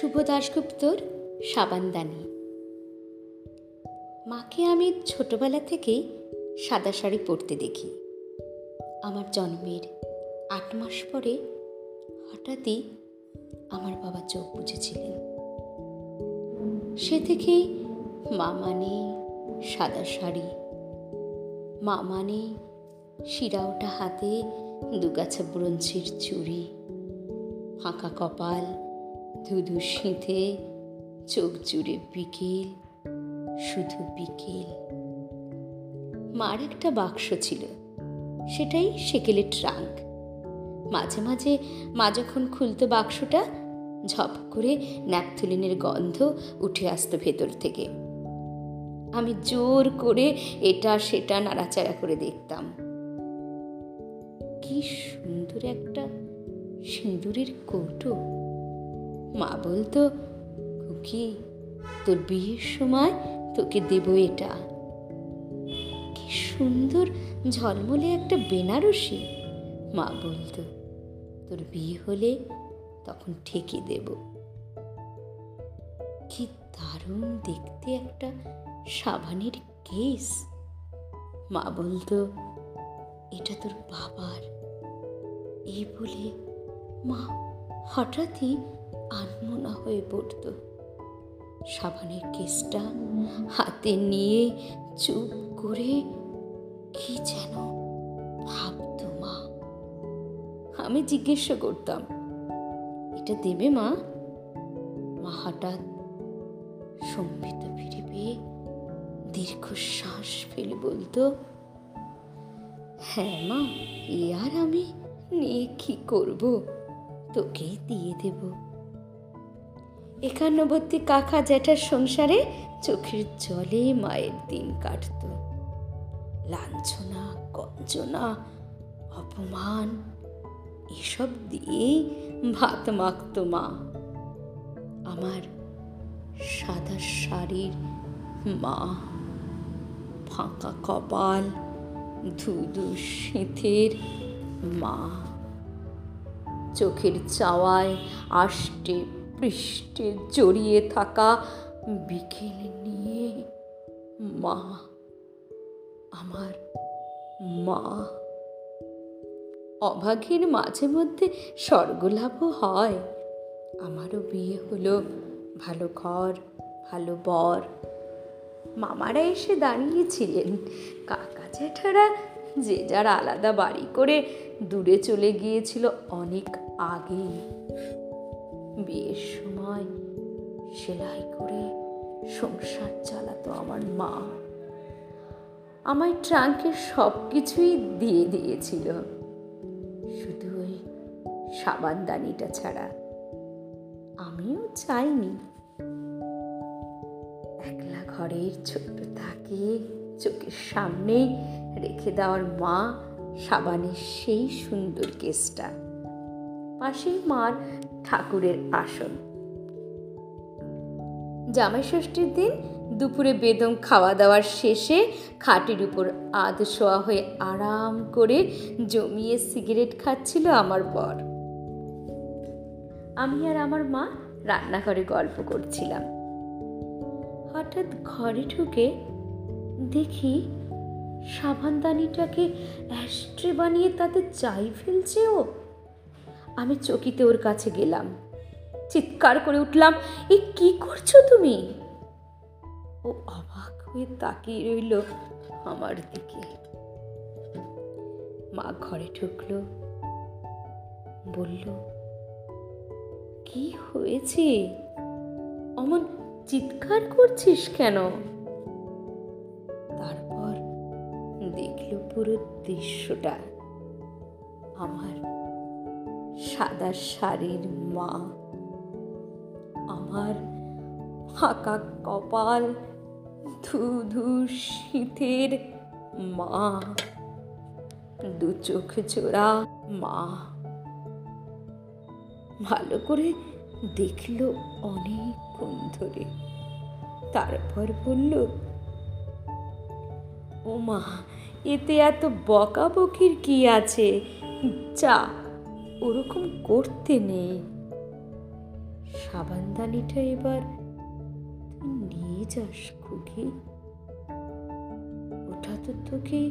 শুভ দাশগুপ্তর সাবানদানি। মাকে আমি ছোটবেলা থেকেই সাদা শাড়ি পরতে দেখি। আমার জন্মের আট মাস পরে হঠাৎই আমার বাবা চোখ বুঝেছিলেন সে থেকেই মা মানে সাদা শাড়ি, মা মানে শিরা ওঠা হাতে দুগাছা ব্রঞ্চির চুড়ি, ফাঁকা কপাল ধুধু শীতে চোখ জুড়ে বিকেল, শুধু বিকেল। মার একটা বাক্স ছিল, সেটাই সেকেলের ট্রাঙ্ক। মাঝে মাঝে মা যখন খুলতো বাক্সটা, ঝপ করে ন্যাপথুলিনের গন্ধ উঠে আসতো ভেতর থেকে। আমি জোর করে এটা সেটা নাড়াচাড়া করে দেখতাম। কি সুন্দর একটা সিঁদুরের কৌটো। মা বলতো, খুকি, তোর বিয়ের সময় তোকে দেব এটা। কি সুন্দর ঝলমলে একটা বেনারসি। মা বলতো, তোর বিয়ে হলে তখন ঠেকে দেব। কি দারুণ দেখতে একটা সাবানের কেস। মা বলতো, এটা তোর বাবার। এই বলে মা হঠাৎই আনমনা হয়ে পড়ত। সাবানের কেসটা হাতে নিয়ে চুপ করে কি যেন ভাবত মা। আমি জিজ্ঞেস করতাম, এটা দেবে মা? মা হঠাৎ সম্বিত ফিরে পেয়ে দীর্ঘশ্বাস ফেলে বলতো হ্যাঁ মা, এ আর আমি নিয়ে কি করব? তোকেই দিয়ে দেব। একান্নবর্তী কাকা জ্যাঠার সংসারে চোখের জলে মায়ের দিন কাটত। লাঞ্ছনা গঞ্জনা অপমান, এসব দিয়েই ভাত মাখত মা। আমার সাদা শাড়ির মা, ফাঁকা কপাল, ধুধু শীতের মা। চোখের চাওয়ায় আষ্টে পৃষ্ঠে জড়িয়ে থাকা বিকেল নিয়ে মা, আমার মা। অভাগীর মাঝে মধ্যে স্বর্গলাভও হয়। আমারও বিয়ে হলো, ভালো ঘর, ভালো বর। মামারা এসে দাঁড়িয়েছিলেন। কাকা জ্যাঠারা যে যার আলাদা বাড়ি করে দূরে চলে গিয়েছিল অনেক আগেই। বিয়ের সময় সেলাই করে সংসার চালাতো আমার মা। আমার ট্রাঙ্কের সব কিছুই দিয়ে দিয়েছিল। শুধু ওই সাবানদানিটা ছাড়া আমিও চাইনি। একলা ঘরের ছোট্ট থাকে চোখের সামনেই রেখে দেওয়ার মা সাবানের সেই সুন্দর কেসটা। পাশেই মার ঠাকুরের আসন। জামাই ষষ্ঠীর দিন দুপুরে বেদম খাওয়া দাওয়ার শেষে খাটের উপর আধ শোয়া হয়ে আরাম করে জমিয়ে সিগারেট খাচ্ছিল আমার বর। আমি আর আমার মা রান্নাঘরে গল্প করছিলাম। হঠাৎ ঘরে ঢুকে দেখি সাবানদানিটাকে অ্যাস্ট্রে বানিয়ে তাতে চাই ফেলছে ও। আমি চকিতে ওর কাছে গেলাম। চিৎকার করে উঠলাম, এ কি করছ তুমি? ও অবাক হয়ে তাকিয়ে রইল আমার দিকে। মা ঘরে ঢুকলো। বলল, কি হয়েছে? অমন চিৎকার করছিস কেন? তারপর দেখল পুরো দৃশ্যটা আমার সাদা শাড়ির মা। আমার ফাঁকা কপাল ধু ধু শীতের মা। দু চোখ জোড়া মা। ভালো করে দেখল অনেকক্ষণ ধরে। তারপর বলল ও মা এতে এত বকাবকির কি আছে? যা ওরকম করতে নেই। সাবানদানিটা এবার তুই নিয়ে যাস, খুকি। ওটা তো তোকে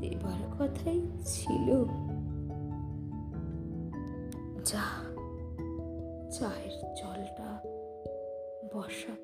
দেবার কথাই ছিল। যা, চায়ের জলটা বসাকে